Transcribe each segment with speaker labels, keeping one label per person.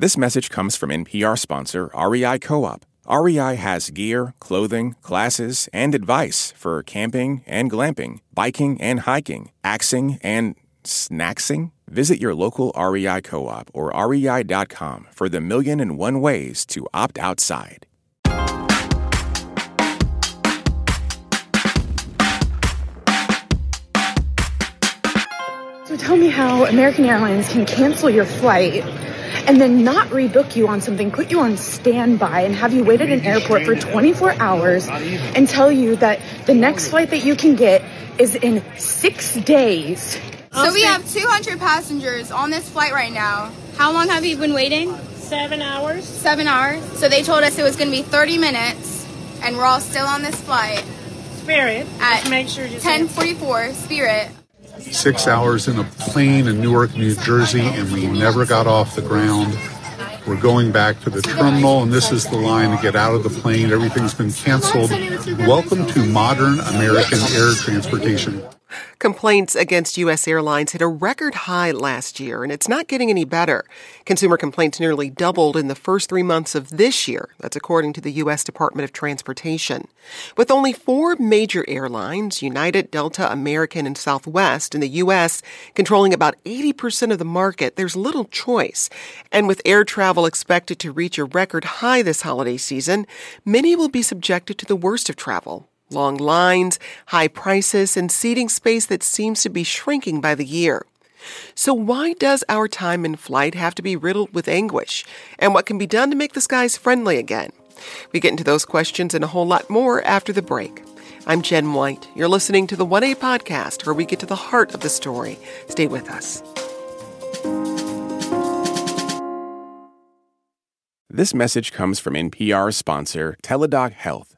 Speaker 1: This message comes from NPR sponsor REI Co op. REI has gear, clothing, classes, and advice for camping and glamping, biking and hiking, axing and snacksing. Visit your local REI co op or rei.com for the million and one ways to opt outside.
Speaker 2: So tell me how American Airlines can cancel your flight and then not rebook you on something, put you on standby, and have you wait at an airport for 24 hours and tell you that the next flight that you can get is in six days.
Speaker 3: So we have 200 passengers on this flight right now. How long have you been waiting?
Speaker 4: Seven hours.
Speaker 3: Seven hours. So they told us it was going to be 30 minutes, and we're all still on this flight.
Speaker 4: Spirit.
Speaker 3: At
Speaker 4: Just make sure you
Speaker 3: 10:44 Spirit.
Speaker 5: Six hours in a plane in Newark, New Jersey, and we never got off the ground. We're going back to the terminal, and this is the line to get out of the plane. Everything's been canceled. Welcome to modern American air transportation.
Speaker 6: Complaints against U.S. airlines hit a record high last year, and it's not getting any better. Consumer complaints nearly doubled in the first three months of this year. That's according to the U.S. Department of Transportation. With only four major airlines, United, Delta, American, and Southwest, in the U.S., controlling about 80% of the market, there's little choice. And with air travel expected to reach a record high this holiday season, many will be subjected to the worst of travel long lines, high prices, and seating space that seems to be shrinking by the year. So, why does our time in flight have to be riddled with anguish? And what can be done to make the skies friendly again? We get into those questions and a whole lot more after the break. I'm Jen White. You're listening to the 1A podcast, where we get to the heart of the story. Stay with us.
Speaker 1: This message comes from NPR sponsor Teladoc Health.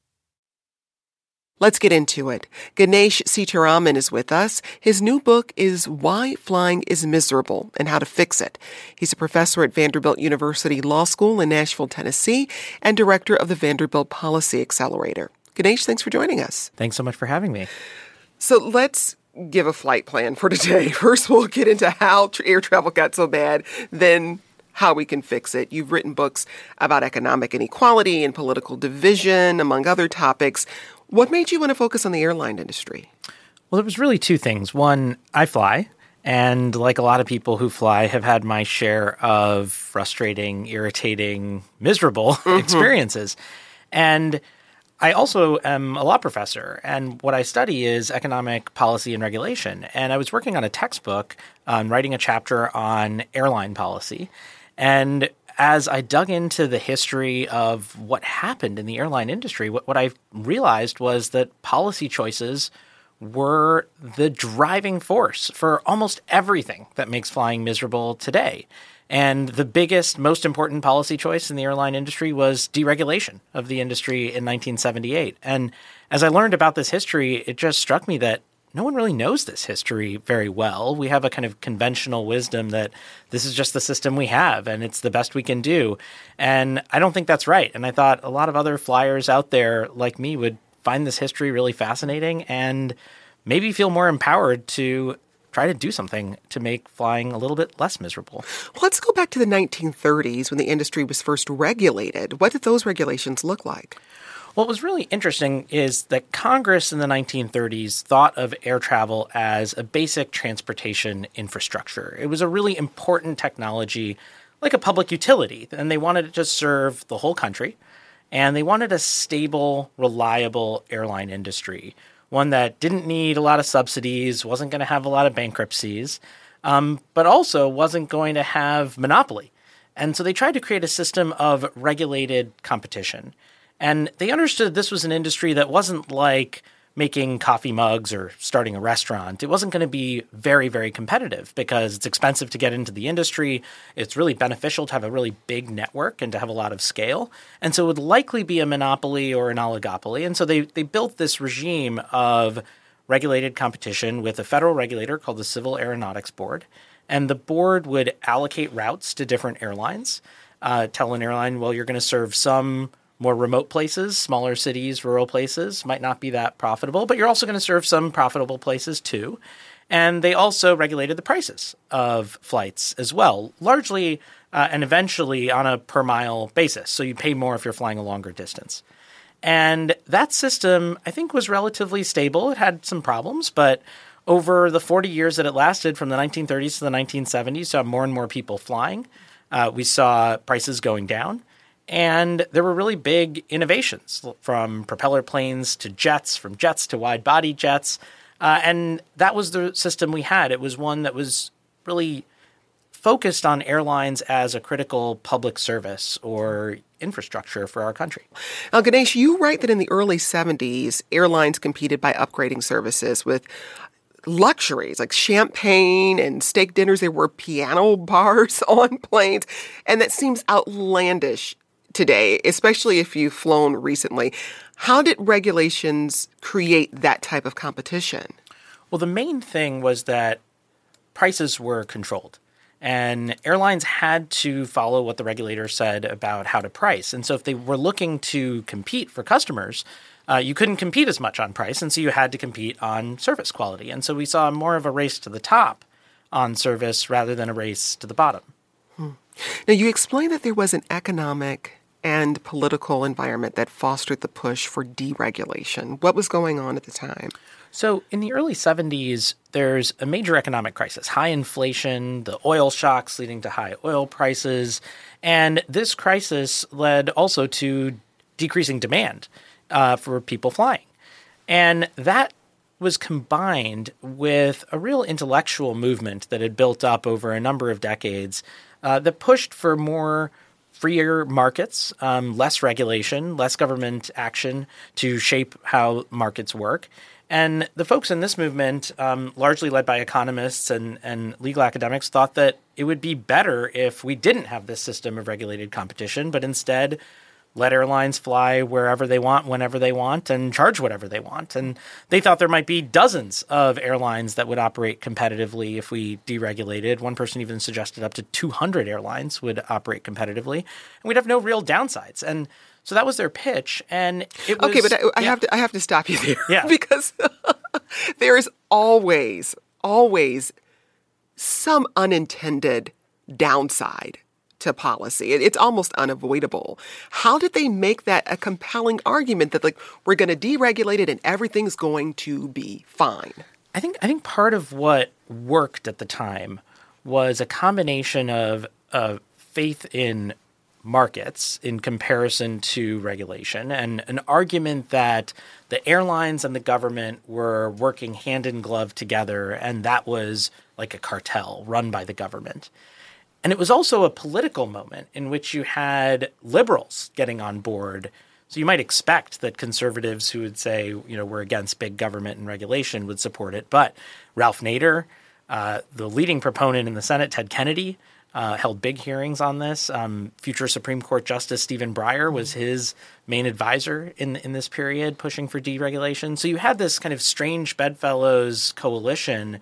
Speaker 6: Let's get into it. Ganesh Sitaraman is with us. His new book is Why Flying is Miserable and How to Fix It. He's a professor at Vanderbilt University Law School in Nashville, Tennessee, and director of the Vanderbilt Policy Accelerator. Ganesh, thanks for joining us.
Speaker 7: Thanks so much for having me.
Speaker 6: So let's give a flight plan for today. First, we'll get into how air travel got so bad, then how we can fix it. You've written books about economic inequality and political division, among other topics. What made you want to focus on the airline industry?
Speaker 7: Well, it was really two things. One, I fly, and like a lot of people who fly, have had my share of frustrating, irritating, miserable mm-hmm. experiences. And I also am a law professor, and what I study is economic policy and regulation. And I was working on a textbook, um, writing a chapter on airline policy. And as I dug into the history of what happened in the airline industry, what, what I realized was that policy choices were the driving force for almost everything that makes flying miserable today. And the biggest, most important policy choice in the airline industry was deregulation of the industry in 1978. And as I learned about this history, it just struck me that no one really knows this history very well. We have a kind of conventional wisdom that this is just the system we have and it's the best we can do. And I don't think that's right. And I thought a lot of other flyers out there like me would find this history really fascinating and maybe feel more empowered to try to do something to make flying a little bit less miserable.
Speaker 6: Let's go back to the 1930s when the industry was first regulated. What did those regulations look like?
Speaker 7: What was really interesting is that Congress in the 1930s thought of air travel as a basic transportation infrastructure. It was a really important technology, like a public utility, and they wanted it to serve the whole country. And they wanted a stable, reliable airline industry, one that didn't need a lot of subsidies, wasn't going to have a lot of bankruptcies, um, but also wasn't going to have monopoly. And so they tried to create a system of regulated competition. And they understood this was an industry that wasn't like making coffee mugs or starting a restaurant. It wasn't going to be very, very competitive because it's expensive to get into the industry. It's really beneficial to have a really big network and to have a lot of scale. And so it would likely be a monopoly or an oligopoly. And so they, they built this regime of regulated competition with a federal regulator called the Civil Aeronautics Board. And the board would allocate routes to different airlines, uh, tell an airline, well, you're going to serve some more remote places, smaller cities, rural places might not be that profitable, but you're also going to serve some profitable places too. And they also regulated the prices of flights as well, largely uh, and eventually on a per mile basis. So you pay more if you're flying a longer distance. And that system, I think, was relatively stable. It had some problems, but over the 40 years that it lasted from the 1930s to the 1970s, saw more and more people flying. Uh, we saw prices going down. And there were really big innovations from propeller planes to jets, from jets to wide body jets. Uh, and that was the system we had. It was one that was really focused on airlines as a critical public service or infrastructure for our country.
Speaker 6: Now, Ganesh, you write that in the early 70s, airlines competed by upgrading services with luxuries like champagne and steak dinners. There were piano bars on planes. And that seems outlandish today, especially if you've flown recently. How did regulations create that type of competition?
Speaker 7: Well, the main thing was that prices were controlled. And airlines had to follow what the regulator said about how to price. And so, if they were looking to compete for customers, uh, you couldn't compete as much on price. And so, you had to compete on service quality. And so, we saw more of a race to the top on service rather than a race to the bottom.
Speaker 6: Hmm. Now, you explained that there was an economic and political environment that fostered the push for deregulation. What was going on at the time?
Speaker 7: So, in the early 70s, there's a major economic crisis high inflation, the oil shocks leading to high oil prices. And this crisis led also to decreasing demand uh, for people flying. And that was combined with a real intellectual movement that had built up over a number of decades uh, that pushed for more freer markets, um, less regulation, less government action to shape how markets work. And the folks in this movement, um, largely led by economists and, and legal academics, thought that it would be better if we didn't have this system of regulated competition, but instead let airlines fly wherever they want, whenever they want, and charge whatever they want. And they thought there might be dozens of airlines that would operate competitively if we deregulated. One person even suggested up to 200 airlines would operate competitively, and we'd have no real downsides. And so that was their pitch. And it was,
Speaker 6: okay, but I, I yeah. have to I have to stop you there,
Speaker 7: yeah.
Speaker 6: because there is always always some unintended downside to policy. It's almost unavoidable. How did they make that a compelling argument that like we're going to deregulate it and everything's going to be fine?
Speaker 7: I think I think part of what worked at the time was a combination of uh, faith in markets in comparison to regulation and an argument that the airlines and the government were working hand in glove together and that was like a cartel run by the government. And it was also a political moment in which you had liberals getting on board. So you might expect that conservatives who would say, you know, we're against big government and regulation would support it. But Ralph Nader, uh, the leading proponent in the Senate, Ted Kennedy, uh, held big hearings on this. Um, future Supreme Court Justice Stephen Breyer was his main advisor in in this period, pushing for deregulation. So you had this kind of strange bedfellows coalition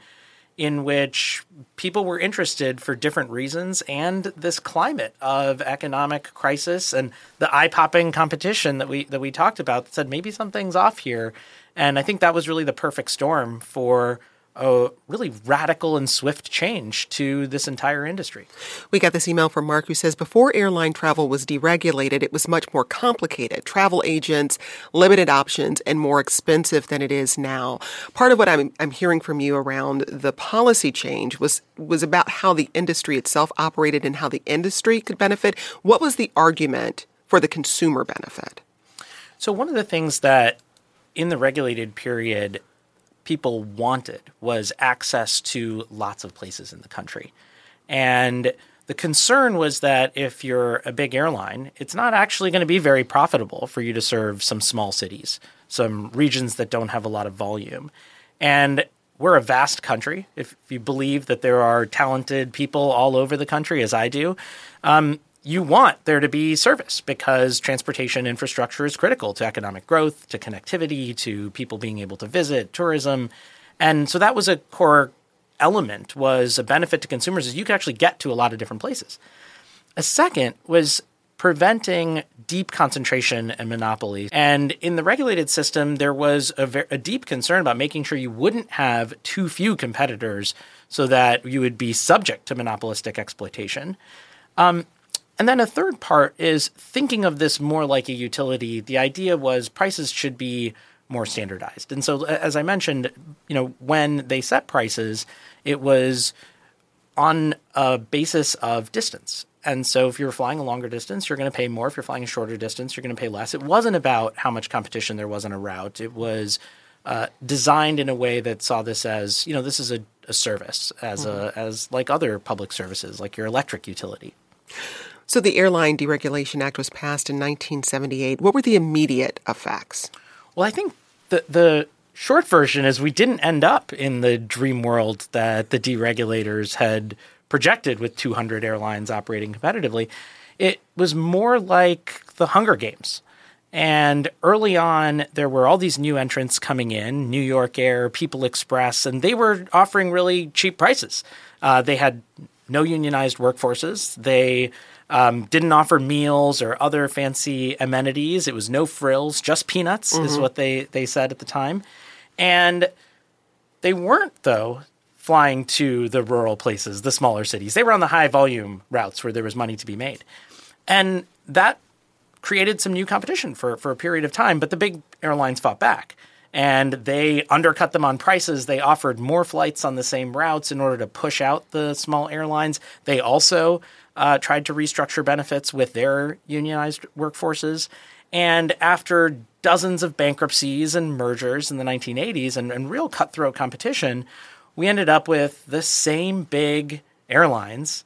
Speaker 7: in which people were interested for different reasons and this climate of economic crisis and the eye-popping competition that we that we talked about that said maybe something's off here. And i think that was really the perfect storm for a really radical and swift change to this entire industry.
Speaker 6: We got this email from Mark who says before airline travel was deregulated, it was much more complicated. Travel agents, limited options, and more expensive than it is now. Part of what I'm, I'm hearing from you around the policy change was was about how the industry itself operated and how the industry could benefit. What was the argument for the consumer benefit?
Speaker 7: So one of the things that in the regulated period people wanted was access to lots of places in the country. And the concern was that if you're a big airline, it's not actually going to be very profitable for you to serve some small cities, some regions that don't have a lot of volume. And we're a vast country. If you believe that there are talented people all over the country, as I do, um, you want there to be service because transportation infrastructure is critical to economic growth, to connectivity, to people being able to visit, tourism. And so that was a core element was a benefit to consumers is you could actually get to a lot of different places. A second was preventing deep concentration and monopoly. And in the regulated system, there was a, ver- a, deep concern about making sure you wouldn't have too few competitors so that you would be subject to monopolistic exploitation. Um, and then a third part is thinking of this more like a utility. The idea was prices should be more standardized. And so as I mentioned, you know, when they set prices, it was on a basis of distance. And so if you're flying a longer distance, you're going to pay more. If you're flying a shorter distance, you're going to pay less. It wasn't about how much competition there was on a route. It was uh, designed in a way that saw this as, you know, this is a, a service as mm-hmm. a as like other public services, like your electric utility.
Speaker 6: So the Airline Deregulation Act was passed in 1978. What were the immediate effects?
Speaker 7: Well, I think the the short version is we didn't end up in the dream world that the deregulators had projected with 200 airlines operating competitively. It was more like the Hunger Games. And early on, there were all these new entrants coming in New York Air, People Express, and they were offering really cheap prices. Uh, they had no unionized workforces. They um, didn't offer meals or other fancy amenities. It was no frills, just peanuts, mm-hmm. is what they, they said at the time. And they weren't, though, flying to the rural places, the smaller cities. They were on the high volume routes where there was money to be made. And that created some new competition for, for a period of time, but the big airlines fought back and they undercut them on prices. They offered more flights on the same routes in order to push out the small airlines. They also uh, tried to restructure benefits with their unionized workforces. And after dozens of bankruptcies and mergers in the 1980s and, and real cutthroat competition, we ended up with the same big airlines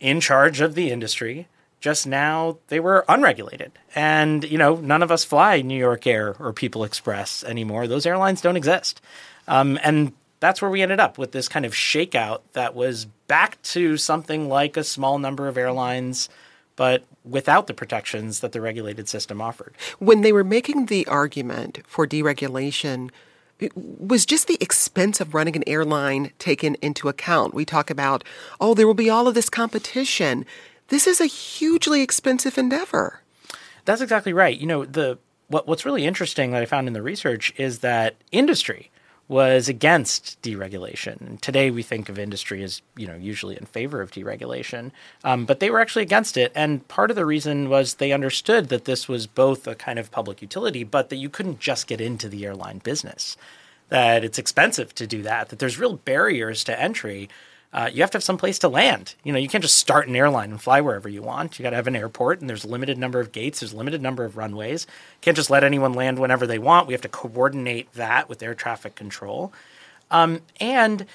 Speaker 7: in charge of the industry. Just now, they were unregulated. And, you know, none of us fly New York Air or People Express anymore. Those airlines don't exist. Um, and that's where we ended up with this kind of shakeout that was back to something like a small number of airlines, but without the protections that the regulated system offered.
Speaker 6: When they were making the argument for deregulation, was just the expense of running an airline taken into account? We talk about, oh, there will be all of this competition. This is a hugely expensive endeavor.
Speaker 7: That's exactly right. You know, the what, what's really interesting that I found in the research is that industry was against deregulation. And today we think of industry as you know usually in favor of deregulation, um, but they were actually against it. And part of the reason was they understood that this was both a kind of public utility, but that you couldn't just get into the airline business. That it's expensive to do that. That there's real barriers to entry uh, you have to have some place to land. You know, you can't just start an airline and fly wherever you want. You got to have an airport, and there's a limited number of gates. There's a limited number of runways. You can't just let anyone land whenever they want. We have to coordinate that with air traffic control. Um, and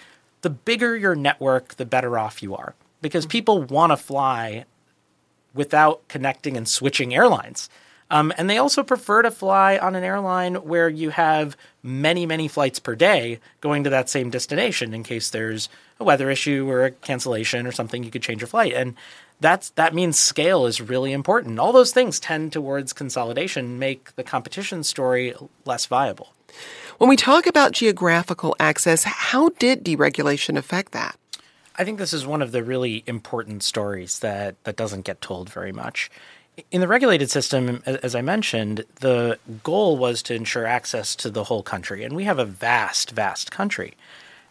Speaker 7: the bigger your network, the better off you are because people want to fly without connecting and switching airlines. Um, and they also prefer to fly on an airline where you have many, many flights per day going to that same destination in case there's a weather issue or a cancellation or something, you could change your flight. And that's that means scale is really important. All those things tend towards consolidation, make the competition story less viable.
Speaker 6: When we talk about geographical access, how did deregulation affect that?
Speaker 7: I think this is one of the really important stories that, that doesn't get told very much in the regulated system, as I mentioned, the goal was to ensure access to the whole country. And we have a vast, vast country.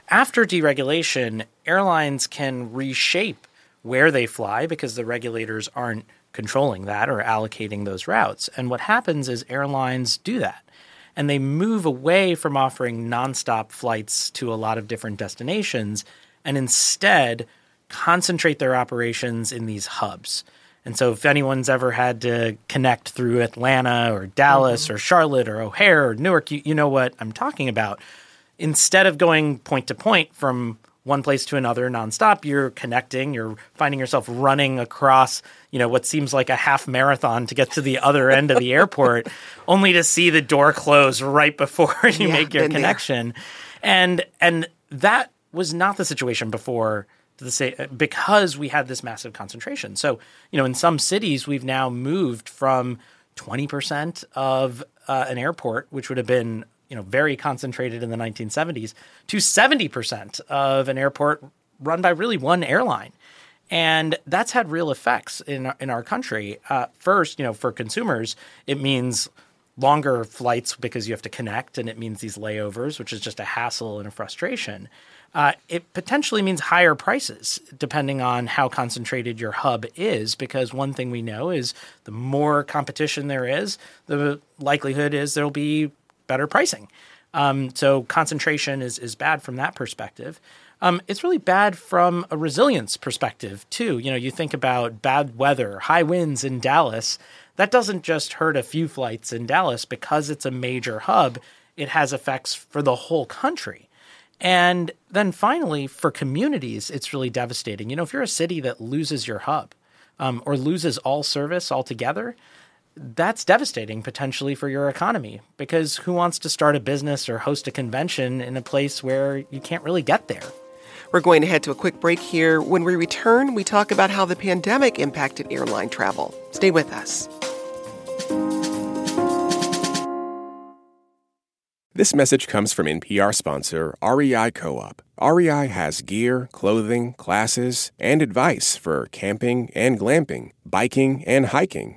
Speaker 7: After deregulation, airlines can reshape where they fly because the regulators aren't controlling that or allocating those routes. And what happens is airlines do that and they move away from offering nonstop flights to a lot of different destinations and instead concentrate their operations in these hubs. And so, if anyone's ever had to connect through Atlanta or Dallas mm-hmm. or Charlotte or O'Hare or Newark, you, you know what I'm talking about. Instead of going point to point from one place to another nonstop, you're connecting, you're finding yourself running across, you know, what seems like a half marathon to get to the other end of the airport, only to see the door close right before you yeah, make your connection. There. And and that was not the situation before the say because we had this massive concentration. So, you know, in some cities we've now moved from 20% of uh, an airport, which would have been you know very concentrated in the 1970s, to 70% of an airport run by really one airline. And that's had real effects in in our country. Uh, first, you know, for consumers, it means longer flights because you have to connect, and it means these layovers, which is just a hassle and a frustration uh, it potentially means higher prices depending on how concentrated your hub is. Because one thing we know is the more competition there is, the likelihood is there'll be better pricing. Um, so concentration is is bad from that perspective. Um, it's really bad from a resilience perspective too. You know, you think about bad weather, high winds in Dallas. That doesn't just hurt a few flights in Dallas because it's a major hub. It has effects for the whole country. And then finally, for communities, it's really devastating. You know, if you're a city that loses your hub um, or loses all service altogether, that's devastating potentially for your economy because who wants to start a business or host a convention in a place where you can't really get there?
Speaker 6: We're going to head to a quick break here. When we return, we talk about how the pandemic impacted airline travel. Stay with us.
Speaker 1: This message comes from NPR sponsor REI Co op. REI has gear, clothing, classes, and advice for camping and glamping, biking and hiking,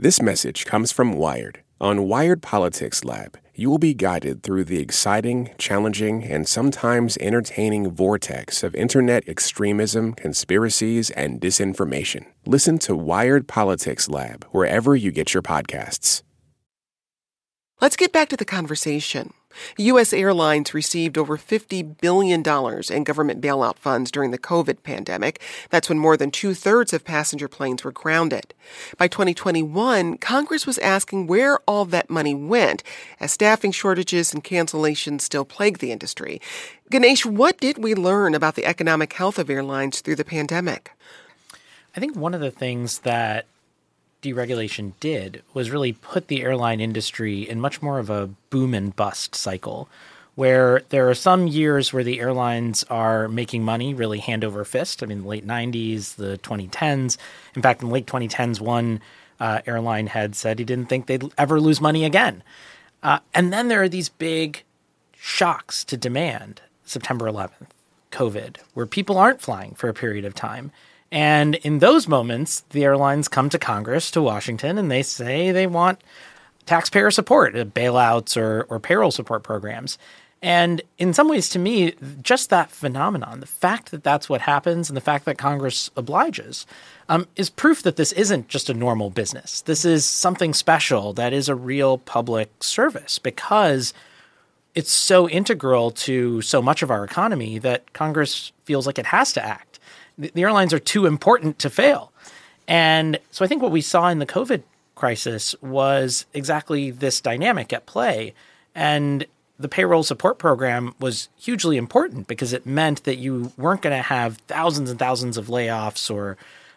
Speaker 1: This message comes from Wired. On Wired Politics Lab, you will be guided through the exciting, challenging, and sometimes entertaining vortex of internet extremism, conspiracies, and disinformation. Listen to Wired Politics Lab wherever you get your podcasts.
Speaker 6: Let's get back to the conversation. U.S. airlines received over $50 billion in government bailout funds during the COVID pandemic. That's when more than two thirds of passenger planes were grounded. By 2021, Congress was asking where all that money went, as staffing shortages and cancellations still plague the industry. Ganesh, what did we learn about the economic health of airlines through the pandemic?
Speaker 7: I think one of the things that deregulation did was really put the airline industry in much more of a boom and bust cycle where there are some years where the airlines are making money really hand over fist. I mean, the late 90s, the 2010s. In fact, in the late 2010s, one uh, airline had said he didn't think they'd ever lose money again. Uh, and then there are these big shocks to demand September 11th, COVID, where people aren't flying for a period of time. And in those moments, the airlines come to Congress, to Washington, and they say they want taxpayer support, uh, bailouts or, or payroll support programs. And in some ways, to me, just that phenomenon, the fact that that's what happens and the fact that Congress obliges, um, is proof that this isn't just a normal business. This is something special that is a real public service because it's so integral to so much of our economy that Congress feels like it has to act. The, airlines are too important to fail. And so I think what we saw in the COVID crisis was exactly this dynamic at play. And the payroll support program was hugely important because it meant that you weren't going to have thousands and thousands of layoffs or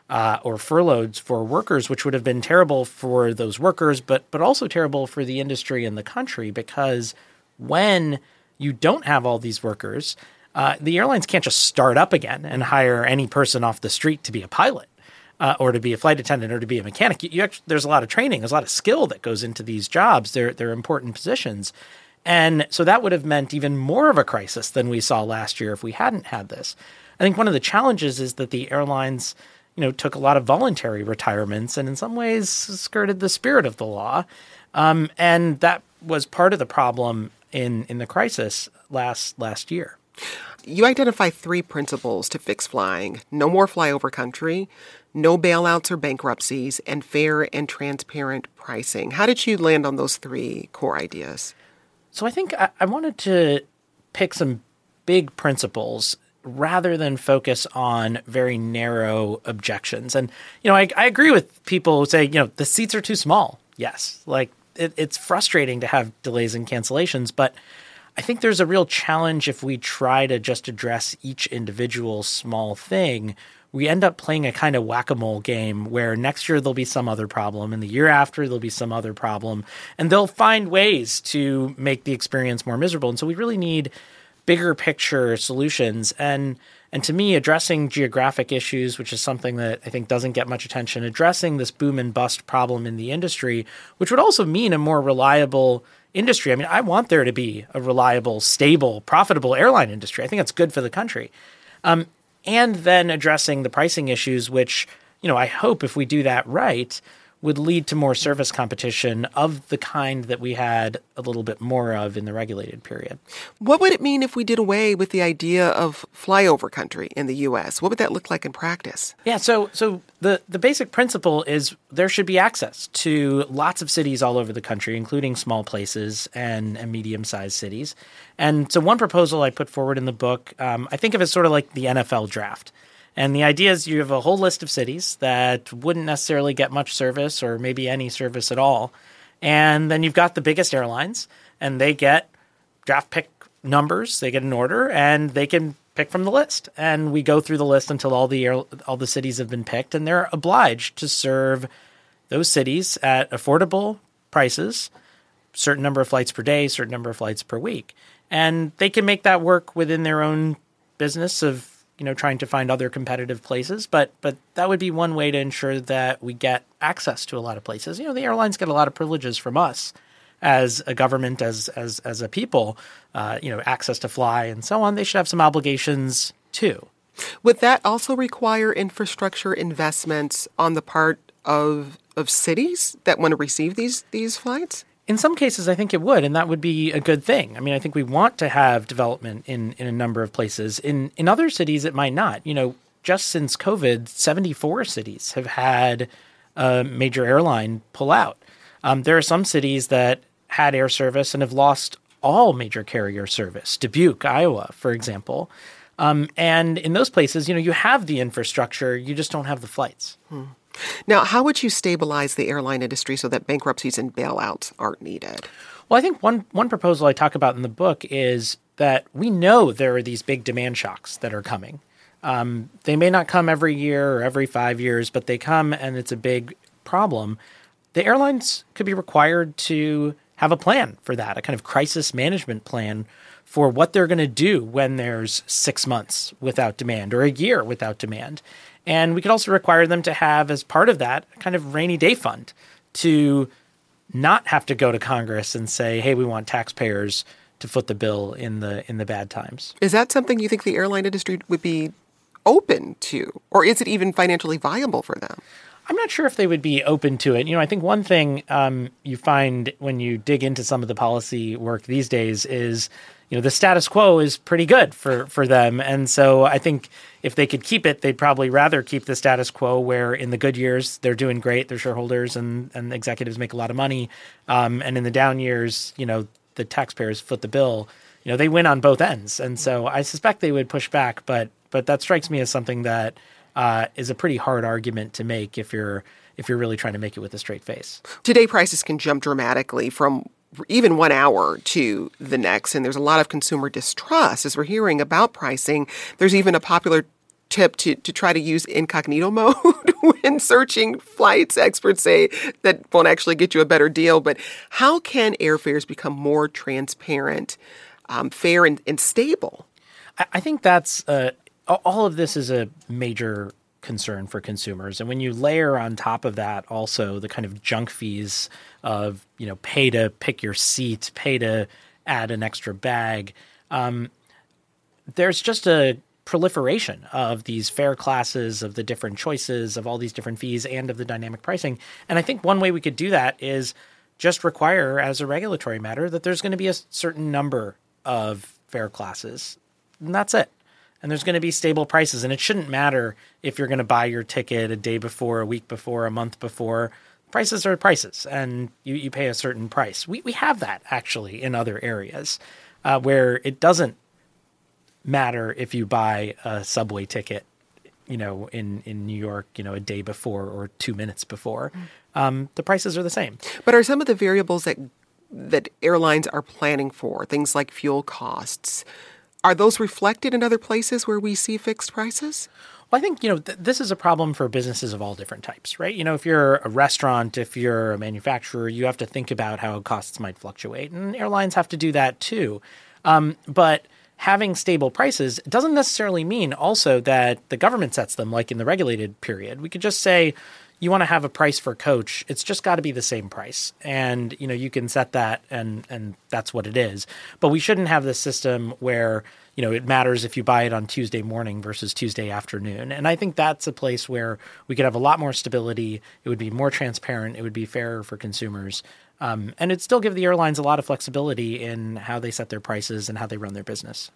Speaker 7: uh, or furloughs for workers, which would have been terrible for those workers, but but also terrible for the industry and the country because when you don't have all these workers, uh, the airlines can't just start up again and hire any person off the street to be a pilot. Uh, or to be a flight attendant or to be a mechanic. You, you actually, there's a lot of training, there's a lot of skill that goes into these jobs. They're they're important positions, and so that would have meant even more of a crisis than we saw last year if we hadn't had this. I think one of the challenges is that the airlines, you know, took a lot of voluntary retirements and in some ways skirted the spirit of the law, um, and that was part of the problem in in the crisis last last year.
Speaker 6: You identify three principles to fix flying no more flyover country, no bailouts or bankruptcies, and fair and transparent pricing. How did you land on those three core ideas?
Speaker 7: So I think I, I wanted to pick some big principles rather than focus on very narrow objections. And, you know, I, I agree with people who say, you know, the seats are too small. Yes. Like it, it's frustrating to have delays and cancellations, but I think there's a real challenge if we try to just address each individual small thing. We end up playing a kind of whack a mole game where next year there'll be some other problem, and the year after there'll be some other problem, and they'll find ways to make the experience more miserable. And so we really need bigger picture solutions. And and to me, addressing geographic issues, which is something that I think doesn't get much attention, addressing this boom and bust problem in the industry, which would also mean a more reliable industry. I mean, I want there to be a reliable, stable, profitable airline industry. I think that's good for the country. Um, and then addressing the pricing issues, which, you know, I hope if we do that right, would lead to more service competition of the kind that we had a little bit more of in the regulated period.
Speaker 6: What would it mean if we did away with the idea of flyover country in the US? What would that look like in practice?
Speaker 7: Yeah, so so the the basic principle is there should be access to lots of cities all over the country, including small places and, and medium-sized cities. And so one proposal I put forward in the book, um, I think of it as sort of like the NFL draft. And the idea is you have a whole list of cities that wouldn't necessarily get much service or maybe any service at all. And then you've got the biggest airlines, and they get draft pick numbers, they get an order, and they can pick from the list. And we go through the list until all the air, all the cities have been picked, and they're obliged to serve those cities at affordable prices, certain number of flights per day, certain number of flights per week. And they can make that work within their own business of you know trying to find other competitive places but but that would be one way to ensure that we get access to a lot of places. You know the airlines get a lot of privileges from us as a government as as as a people uh, you know access to fly and so on. They should have some obligations too.
Speaker 6: Would that also require infrastructure investments on the part of of cities that want to receive these these flights
Speaker 7: in some cases, I think it would, and that would be a good thing. I mean, I think we want to have development in, in a number of places. In in other cities, it might not. You know, just since COVID, seventy four cities have had a major airline pull out. Um, there are some cities that had air service and have lost all major carrier service. Dubuque, Iowa, for example. Um, and in those places, you know, you have the infrastructure, you just don't have the flights.
Speaker 6: Hmm. Now, how would you stabilize the airline industry so that bankruptcies and bailouts aren't needed?
Speaker 7: Well, I think one one proposal I talk about in the book is that we know there are these big demand shocks that are coming. Um, they may not come every year or every five years, but they come, and it's a big problem. The airlines could be required to have a plan for that, a kind of crisis management plan for what they're going to do when there's six months without demand or a year without demand. And we could also require them to have, as part of that, a kind of rainy day fund to not have to go to Congress and say, "Hey, we want taxpayers to foot the bill in the in the bad times."
Speaker 6: Is that something you think the airline industry would be open to, or is it even financially viable for them?
Speaker 7: I'm not sure if they would be open to it. You know, I think one thing um, you find when you dig into some of the policy work these days is you know the status quo is pretty good for for them. And so i think if they could keep it they'd probably rather keep the status quo where in the good years they're doing great their shareholders and and executives make a lot of money. Um, and in the down years you know the taxpayers foot the bill. You know they win on both ends. And so i suspect they would push back but but that strikes me as something that uh, is a pretty hard argument to make if you're if you're really trying to make it with a straight face.
Speaker 6: Today, prices can jump dramatically from even one hour to the next, and there's a lot of consumer distrust as we're hearing about pricing. There's even a popular tip to, to try to use incognito mode when searching flights. Experts say that won't actually get you a better deal, but how can airfares become more transparent, um, fair, and, and stable?
Speaker 7: I, think that's uh, all of this is a major concern for consumers. And when you layer on top of that also the kind of junk fees of, you know, pay to pick your seat, pay to add an extra bag, um, there's just a proliferation of these fare classes, of the different choices, of all these different fees, and of the dynamic pricing. And I think one way we could do that is just require, as a regulatory matter, that there's going to be a certain number of fare classes. And that's it and there's going to be stable prices. And it shouldn't matter if you're going to buy your ticket a day before, a week before, a month before. Prices are prices, and you, you pay a certain price. We, we have that actually in other areas uh, where it doesn't matter if you buy a subway ticket, you know, in, in New York, you know, a day before or two minutes before. Um, the prices are the same.
Speaker 6: But are some of the variables that that airlines are planning for, things like fuel costs, are those reflected in other places where we see fixed prices?
Speaker 7: Well, I think you know th- this is a problem for businesses of all different types, right? You know, if you're a restaurant, if you're a manufacturer, you have to think about how costs might fluctuate, and airlines have to do that too. Um, but having stable prices doesn't necessarily mean also that the government sets them, like in the regulated period. We could just say, you want to have a price for coach it's just got to be the same price. And you know you can set that and and that's what it is. But we shouldn't have this system where you know it matters if you buy it on Tuesday morning versus Tuesday afternoon. And I think that's a place where we could have a lot more stability it would be more transparent it would be fairer for consumers. Um, and it'd still give the airlines a lot of flexibility in how they set their prices and how they run their business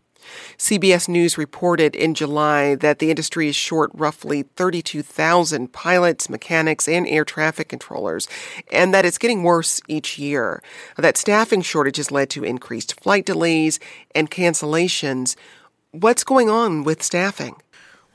Speaker 6: CBS News reported in July that the industry is short roughly 32,000 pilots, mechanics, and air traffic controllers, and that it's getting worse each year. That staffing shortage has led to increased flight delays and cancellations. What's going on with staffing?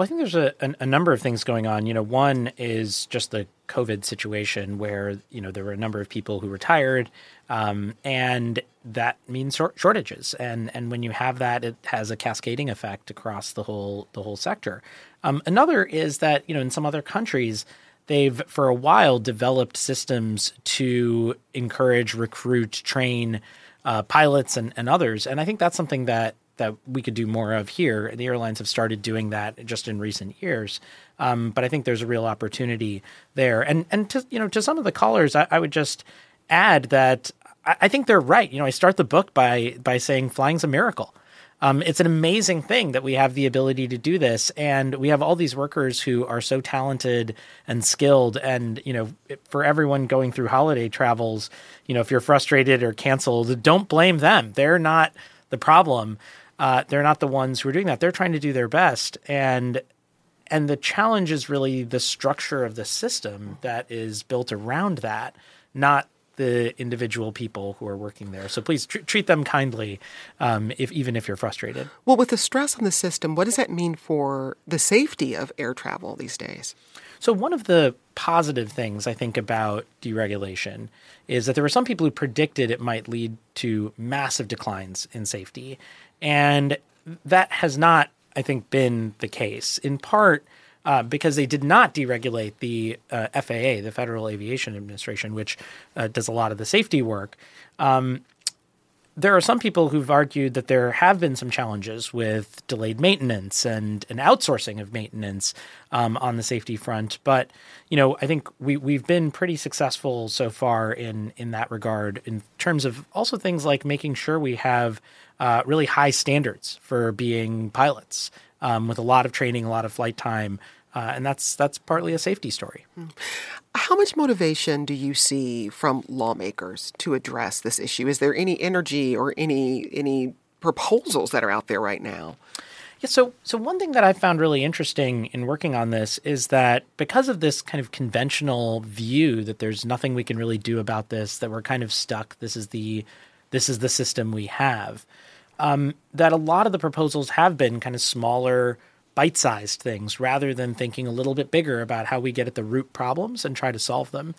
Speaker 7: Well, I think there's a, a, a, number of things going on. You know, one is just the COVID situation where, you know, there were a number of people who retired um, and that means shortages. And, and when you have that, it has a cascading effect across the whole, the whole sector. Um, another is that, you know, in some other countries, they've for a while developed systems to encourage, recruit, train uh, pilots and, and others. And I think that's something that that we could do more of here. The airlines have started doing that just in recent years, um, but I think there's a real opportunity there. And and to you know to some of the callers, I, I would just add that I, I, think they're right. You know, I start the book by by saying flying's a miracle. Um, it's an amazing thing that we have the ability to do this, and we have all these workers who are so talented and skilled. And you know, for everyone going through holiday travels, you know, if you're frustrated or canceled, don't blame them. They're not the problem uh, they're not the ones who are doing that. They're trying to do their best, and and the challenge is really the structure of the system that is built around that, not the individual people who are working there. So please tr- treat them kindly, um, if even if you're frustrated.
Speaker 6: Well, with the stress on the system, what does that mean for the safety of air travel these days?
Speaker 7: So one of the positive things I think about deregulation is that there were some people who predicted it might lead to massive declines in safety, and that has not, I think, been the case, in part uh, because they did not deregulate the uh, FAA, the Federal Aviation Administration, which uh, does a lot of the safety work. Um, there are some people who've argued that there have been some challenges with delayed maintenance and an outsourcing of maintenance um, on the safety front. But you know, I think we we've been pretty successful so far in in that regard in terms of also things like making sure we have uh, really high standards for being pilots um, with a lot of training, a lot of flight time. Uh, and that's that's partly a safety story.
Speaker 6: How much motivation do you see from lawmakers to address this issue? Is there any energy or any any proposals that are out there right now?
Speaker 7: Yeah, so so one thing that I found really interesting in working on this is that because of this kind of conventional view that there's nothing we can really do about this, that we're kind of stuck. This is the this is the system we have. Um, that a lot of the proposals have been kind of smaller bite sized things rather than thinking a little bit bigger about how we get at the root problems and try to solve them.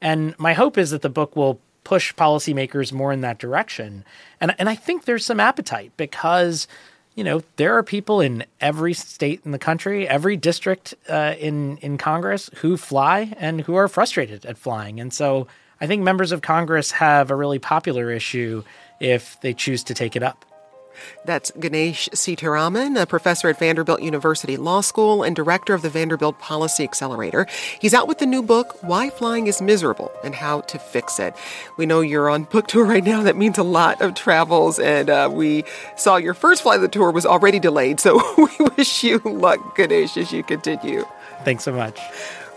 Speaker 7: And my hope is that the book will push policymakers more in that direction. And, and I think there's some appetite because, you know, there are people in every state in the country, every district uh, in, in Congress who fly and who are frustrated at flying. And so I think members of Congress have a really popular issue if they choose to take it up.
Speaker 6: That's Ganesh Sitaraman, a professor at Vanderbilt University Law School and director of the Vanderbilt Policy Accelerator. He's out with the new book, Why Flying is Miserable and How to Fix It. We know you're on book tour right now. That means a lot of travels. And uh, we saw your first flight of the tour was already delayed. So we wish you luck, Ganesh, as you continue.
Speaker 7: Thanks so much.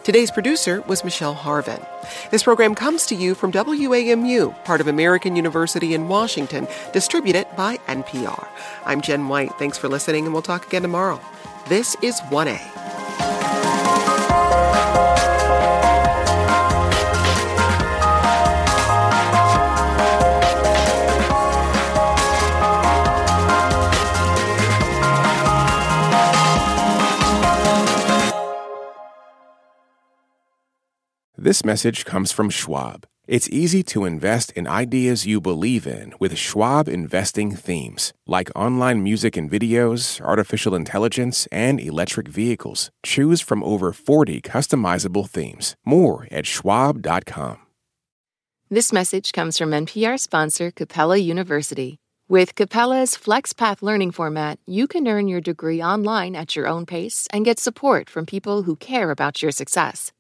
Speaker 6: Today's producer was Michelle Harvin. This program comes to you from WAMU, part of American University in Washington, distributed by NPR. I'm Jen White. Thanks for listening, and we'll talk again tomorrow. This is 1A.
Speaker 1: This message comes from Schwab. It's easy to invest in ideas you believe in with Schwab investing themes, like online music and videos, artificial intelligence, and electric vehicles. Choose from over 40 customizable themes. More at schwab.com.
Speaker 8: This message comes from NPR sponsor Capella University. With Capella's FlexPath learning format, you can earn your degree online at your own pace and get support from people who care about your success.